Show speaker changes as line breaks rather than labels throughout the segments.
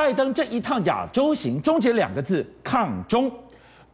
拜登这一趟亚洲行，终结两个字：抗中。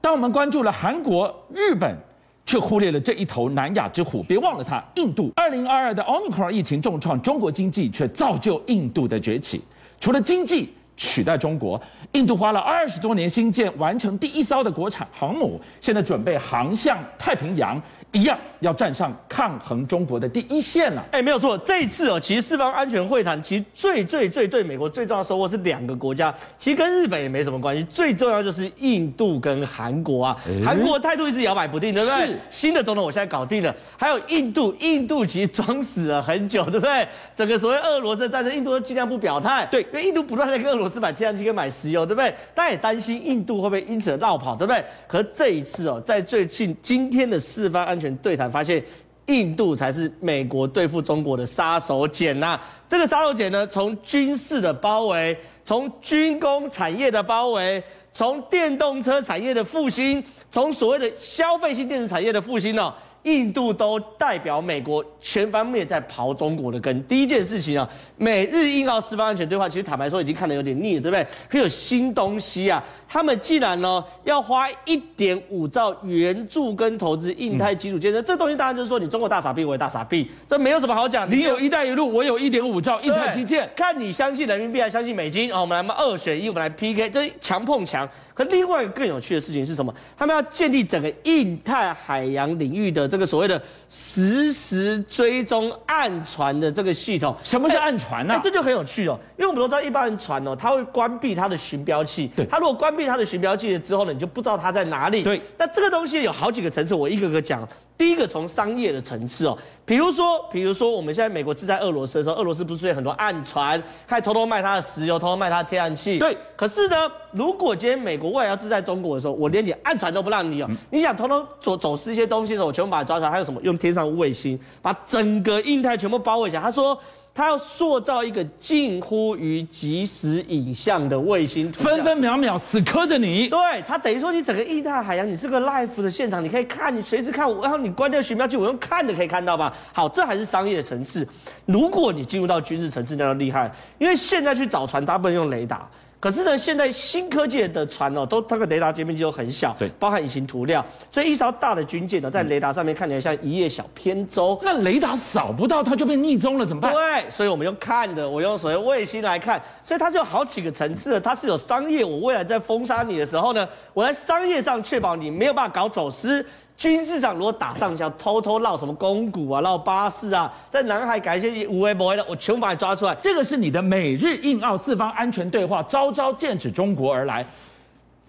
当我们关注了韩国、日本，却忽略了这一头南亚之虎。别忘了它，印度。二零二二的 Omicron 疫情重创中国经济，却造就印度的崛起。除了经济取代中国，印度花了二十多年兴建完成第一艘的国产航母，现在准备航向太平洋。一样要站上抗衡中国的第一线了。
哎，没有错，这一次哦，其实四方安全会谈，其实最最最对美国最重要的收获是两个国家，其实跟日本也没什么关系，最重要就是印度跟韩国啊。韩国态度一直摇摆不定，对不对？是。新的总统我现在搞定了，还有印度，印度其实装死了很久，对不对？整个所谓俄罗斯战争，印度都尽量不表态。对，因为印度不断在跟俄罗斯买天然气跟买石油，对不对？大家也担心印度会不会因此绕跑，对不对？可是这一次哦，在最近今天的四方安全。对谈发现，印度才是美国对付中国的杀手锏呐！这个杀手锏呢，从军事的包围，从军工产业的包围，从电动车产业的复兴，从所谓的消费性电子产业的复兴哦。印度都代表美国全方面在刨中国的根。第一件事情啊，美日印澳四方安全对话，其实坦白说已经看得有点腻了，对不对？可有新东西啊！他们既然呢要花一点五兆援助跟投资印太基础建设，嗯、这东西当然就是说你中国大傻逼，我也大傻逼，这没有什么好讲。
你有一带一路，我有一点五兆印太基建，
看你相信人民币还相信美金？哦，我们来嘛二选一，我们来 PK，这强碰强。可另外一个更有趣的事情是什么？他们要建立整个印太海洋领域的这个所谓的实时追踪暗船的这个系统。
什么是暗船呢、啊？
这就很有趣哦，因为我们都知道一般的船哦，它会关闭它的巡标器。对，它如果关闭它的巡标器了之后呢，你就不知道它在哪里。对，那这个东西有好几个层次，我一个个讲。第一个从商业的层次哦，比如说，比如说我们现在美国制裁俄罗斯的时候，俄罗斯不是出现很多暗船，还偷偷卖它的石油，偷偷卖它的天然气。对。可是呢，如果今天美国未来要制裁中国的时候，我连你暗船都不让你哦，你想偷偷走走私一些东西的时候，我全部把它抓出来。还有什么？用天上卫星把整个印太全部包围起来。他说。他要塑造一个近乎于即时影像的卫星图，
分分秒秒死磕着你。
对，他等于说你整个印太海洋，你是个 live 的现场，你可以看，你随时看。然后你关掉寻标器，我用看的可以看到吧？好，这还是商业的层次。如果你进入到军事层次，那就厉害，因为现在去找船，大部分用雷达。可是呢，现在新科技的船哦，都它的雷达截面积都很小，对，包含隐形涂料，所以一艘大的军舰呢，在雷达上面看起来像一叶小扁舟。
那雷达扫不到，它就被逆中了，怎么办？
对，所以我们用看的，我用所谓卫星来看，所以它是有好几个层次的，它是有商业。我未来在封杀你的时候呢，我在商业上确保你没有办法搞走私。军事上如果打仗想偷偷绕什么宫古啊、绕巴士啊，在南海改一些无畏不畏的，我全部把你抓出来。
这个是你的美日印澳四方安全对话，招招剑指中国而来。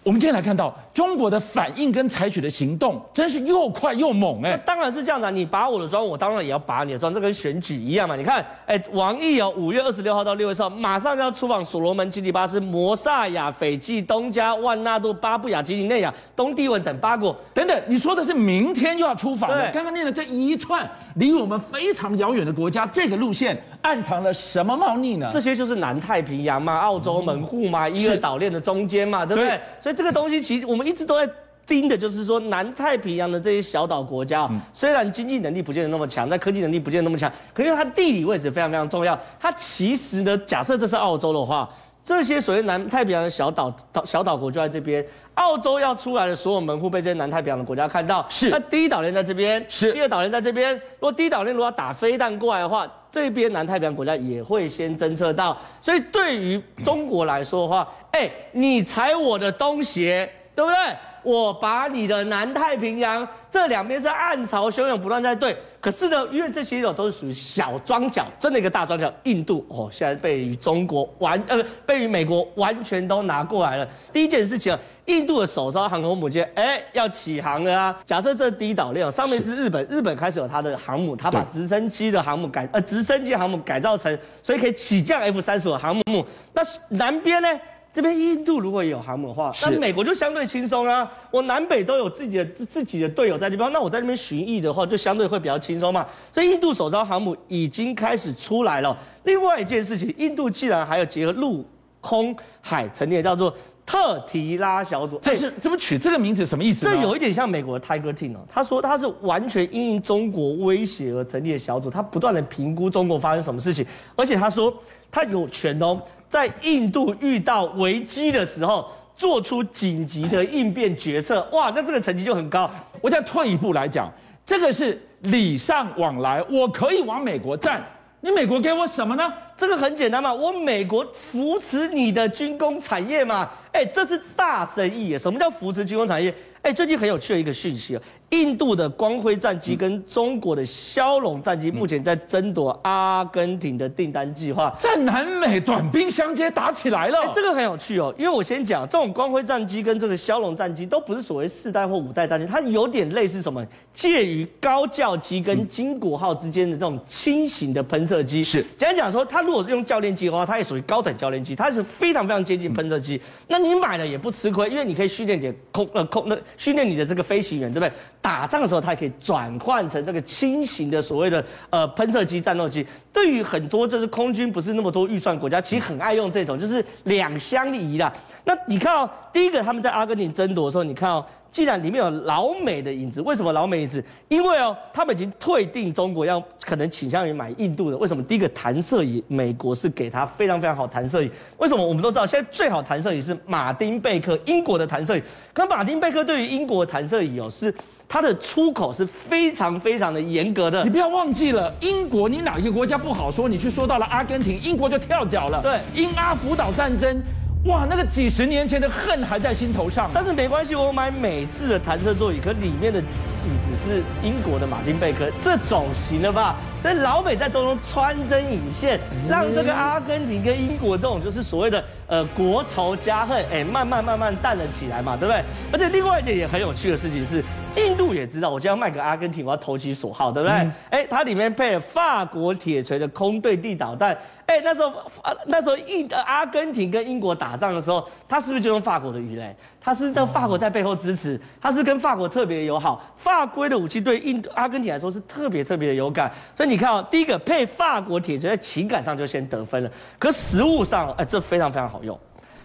我们今天来看到中国的反应跟采取的行动，真是又快又猛哎！
当然是这样的，你拔我的庄，我当然也要拔你的庄，这跟选举一样嘛。你看，哎，王毅哦，五月二十六号到六月四号，马上就要出访所罗门、基里巴斯、摩萨亚、斐济、东加、万纳杜、巴布亚、吉里内亚、东帝汶等八国
等等。你说的是明天就要出访了？刚刚念的这一串离我们非常遥远的国家，这个路线。暗藏了什么猫腻呢？
这些就是南太平洋嘛，澳洲门户嘛，伊俄岛链的中间嘛，对不对？对，所以这个东西其实我们一直都在盯的，就是说南太平洋的这些小岛国家，嗯、虽然经济能力不见得那么强，但科技能力不见得那么强，可因为它地理位置非常非常重要。它其实呢，假设这是澳洲的话，这些所谓南太平洋的小岛岛小岛国就在这边。澳洲要出来的所有门户被这些南太平洋的国家看到，是那第一岛链在这边，是第二岛链在这边。如果第一岛链如果要打飞弹过来的话，这边南太平洋国家也会先侦测到。所以对于中国来说的话，哎、欸，你踩我的东鞋，对不对？我把你的南太平洋这两边是暗潮汹涌不断在对。可是呢，因为这些都是属于小庄脚，真的一个大庄脚，印度哦，现在被与中国完呃，被与美国完全都拿过来了。第一件事情。印度的首艘航空母舰，哎，要起航了啊！假设这第一岛链上面是日本，日本开始有它的航母，它把直升机的航母改呃直升机航母改造成，所以可以起降 F 三十五航母。那南边呢？这边印度如果也有航母的话，那美国就相对轻松啊。我南北都有自己的自己的队友在这边，那我在那边巡弋的话，就相对会比较轻松嘛。所以印度首艘航母已经开始出来了。另外一件事情，印度既然还有结合陆空海成立，叫做。特提拉小组，这是
怎么取这个名字？什么意思？
这有一点像美国的 Tiger Team 哦。他说他是完全因应中国威胁而成立的小组，他不断的评估中国发生什么事情，而且他说他有权哦在印度遇到危机的时候，做出紧急的应变决策。哇，那这个成绩就很高。
我再退一步来讲，这个是礼尚往来，我可以往美国站，你美国给我什么呢？
这个很简单嘛，我美国扶持你的军工产业嘛。哎，这是大生意。什么叫扶持军工产业？哎，最近很有趣的一个讯息哦。印度的光辉战机跟中国的枭龙战机目前在争夺阿根廷的订单计划，
在南美短兵相接打起来了。
这个很有趣哦，因为我先讲，这种光辉战机跟这个枭龙战机都不是所谓四代或五代战机，它有点类似什么，介于高教机跟金国号之间的这种轻型的喷射机。
是，
简单讲说，它如果用教练机的话，它也属于高等教练机，它是非常非常接近喷射机。那你买了也不吃亏，因为你可以训练你的空呃空那训练你的这个飞行员，对不对？打仗的时候，它可以转换成这个轻型的所谓的呃喷射机、战斗机。对于很多就是空军不是那么多预算国家，其实很爱用这种，就是两相宜的。那你看哦，第一个他们在阿根廷争夺的时候，你看哦。既然里面有老美的影子，为什么老美影子？因为哦，他们已经退订中国，要可能倾向于买印度的。为什么？第一个弹射椅，美国是给他非常非常好弹射椅。为什么？我们都知道，现在最好弹射椅是马丁贝克，英国的弹射椅。可马丁贝克对于英国的弹射椅哦，是它的出口是非常非常的严格的。
你不要忘记了，英国你哪一个国家不好说？你去说到了阿根廷，英国就跳脚了。
对，
英阿福岛战争。哇，那个几十年前的恨还在心头上。
但是没关系，我买美制的弹射座椅，可里面的椅子是英国的马丁贝克，这种行了吧？所以老美在中东穿针引线，让这个阿根廷跟英国这种就是所谓的呃国仇家恨，哎，慢慢慢慢淡了起来嘛，对不对？而且另外一件也很有趣的事情是，印度也知道我今天要卖给阿根廷，我要投其所好，对不对？哎，它里面配了法国铁锤的空对地导弹。哎、欸，那时候啊，那时候印阿根廷跟英国打仗的时候，他是不是就用法国的鱼雷？他是在法国在背后支持，他是不是跟法国特别友好？法规的武器对印阿根廷来说是特别特别的有感。所以你看哦，第一个配法国铁锤，在情感上就先得分了。可实物上，哎，这非常非常好用。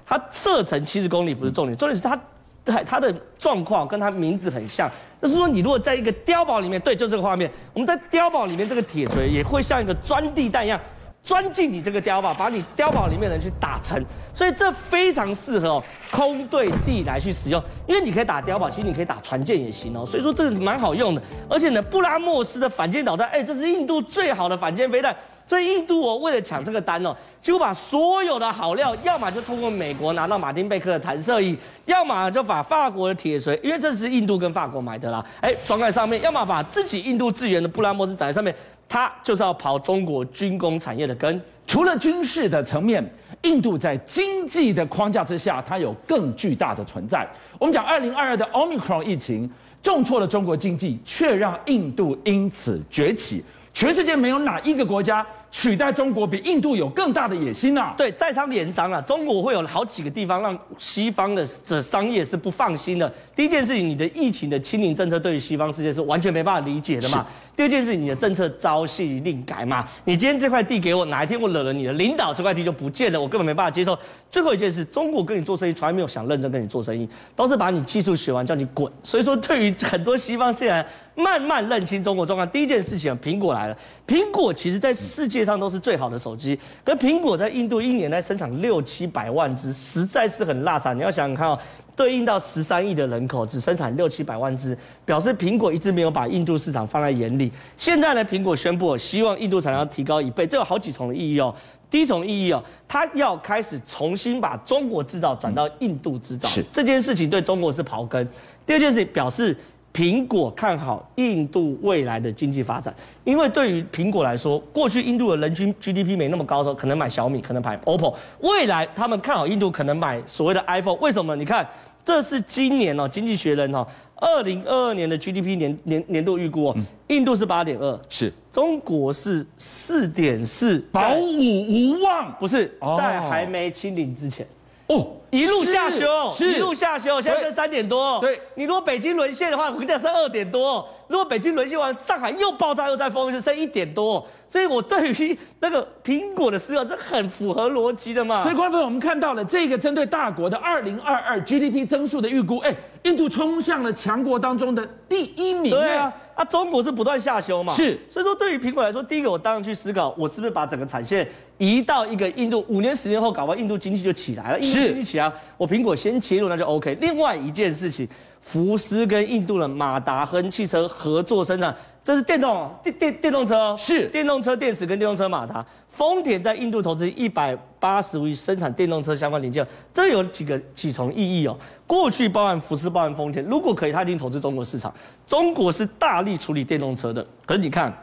它射程七十公里不是重点，重点是它它的状况跟它名字很像。就是说，你如果在一个碉堡里面，对，就这个画面，我们在碉堡里面，这个铁锤也会像一个钻地弹一样。钻进你这个碉堡，把你碉堡里面的人去打沉，所以这非常适合哦空对地来去使用，因为你可以打碉堡，其实你可以打船舰也行哦，所以说这个蛮好用的。而且呢，布拉莫斯的反舰导弹，哎，这是印度最好的反舰飞弹，所以印度哦为了抢这个单哦，就把所有的好料，要么就通过美国拿到马丁贝克的弹射椅，要么就把法国的铁锤，因为这是印度跟法国买的啦，哎，装在上面，要么把自己印度自研的布拉莫斯长在上面。它就是要刨中国军工产业的根。
除了军事的层面，印度在经济的框架之下，它有更巨大的存在。我们讲二零二二的 Omicron 疫情重挫了中国经济，却让印度因此崛起。全世界没有哪一个国家取代中国比印度有更大的野心啊！
对，在商言商啊，中国会有好几个地方让西方的这商业是不放心的。第一件事情，你的疫情的清零政策对于西方世界是完全没办法理解的嘛。第二件事，你的政策朝夕令改嘛？你今天这块地给我，哪一天我惹了你的领导，这块地就不见了，我根本没办法接受。最后一件事，中国跟你做生意从来没有想认真跟你做生意，都是把你技术学完叫你滚。所以说，对于很多西方现在慢慢认清中国状况，第一件事情，苹果来了。苹果其实在世界上都是最好的手机，可苹果在印度一年来生产六七百万只，实在是很落差。你要想想看哦。对应到十三亿的人口，只生产六七百万只，表示苹果一直没有把印度市场放在眼里。现在呢，苹果宣布希望印度产量提高一倍，这有好几重的意义哦。第一重意义哦，它要开始重新把中国制造转到印度制造，是这件事情对中国是刨根。第二件事情表示。苹果看好印度未来的经济发展，因为对于苹果来说，过去印度的人均 GDP 没那么高的时候，可能买小米，可能买 OPPO。未来他们看好印度，可能买所谓的 iPhone。为什么？你看，这是今年哦，《经济学人》哦，二零二二年的 GDP 年年年度预估哦，印度是八点二，是中国是四点四，
保五无望，
不是在还没清零之前
哦。
一路下修，
是
一路下修，现在剩三点多。
对，
你如果北京沦陷的话，我跟你讲剩二点多。如果北京沦陷完，上海又爆炸又再封，就剩一点多。所以我对于那个苹果的思考是很符合逻辑的嘛。
所以观众朋友，我们看到了这个针对大国的二零二二 GDP 增速的预估，哎，印度冲向了强国当中的第一名。
对啊，啊，中国是不断下修嘛。
是，
所以说对于苹果来说，第一个我当然去思考，我是不是把整个产线移到一个印度，五年十年后，搞完印度经济就起来了。印度经济起来，我苹果先切入那就 OK。另外一件事情，福斯跟印度的马达亨汽车合作生产。这是电动电电电动车，
是
电动车电池跟电动车马达。丰田在印度投资一百八十亿生产电动车相关零件，这有几个几重意义哦。过去包含福斯，包含丰田，如果可以，他一定投资中国市场。中国是大力处理电动车的，可是你看，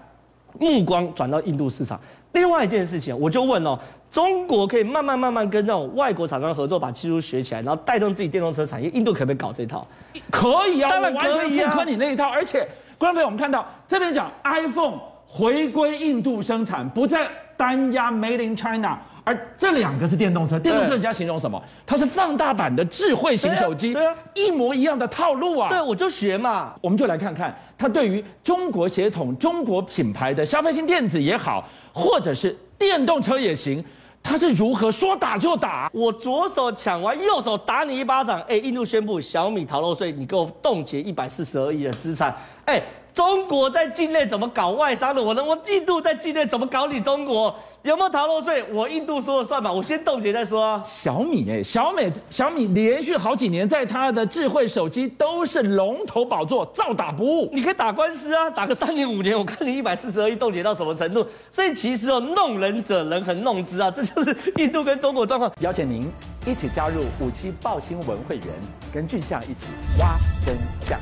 目光转到印度市场。另外一件事情，我就问哦，中国可以慢慢慢慢跟这种外国厂商合作，把技术学起来，然后带动自己电动车产业。印度可不可以搞这一套？
可以啊，
当然可以啊，
完全复刻你那一套，而且。观众朋友，我们看到这边讲 iPhone 回归印度生产，不再单压 Made in China，而这两个是电动车。电动车人家形容什么？它是放大版的智慧型手机，
对啊，
一模一样的套路啊。
对，我就学嘛。
我们就来看看它对于中国协同中国品牌的消费性电子也好，或者是电动车也行，它是如何说打就打。
我左手抢完，右手打你一巴掌。哎，印度宣布小米逃漏税，你给我冻结一百四十二亿的资产。哎，中国在境内怎么搞外商的？我能？我印度在境内怎么搞你中国？有没有逃漏税？我印度说了算吧。我先冻结再说啊。
小米哎，小米小米连续好几年在它的智慧手机都是龙头宝座，照打不误。
你可以打官司啊，打个三年五年，我看你一百四十二亿冻结到什么程度。所以其实哦，弄人者人很弄之啊，这就是印度跟中国状况。
邀请您一起加入五七报新闻会员，跟俊相一起挖真相。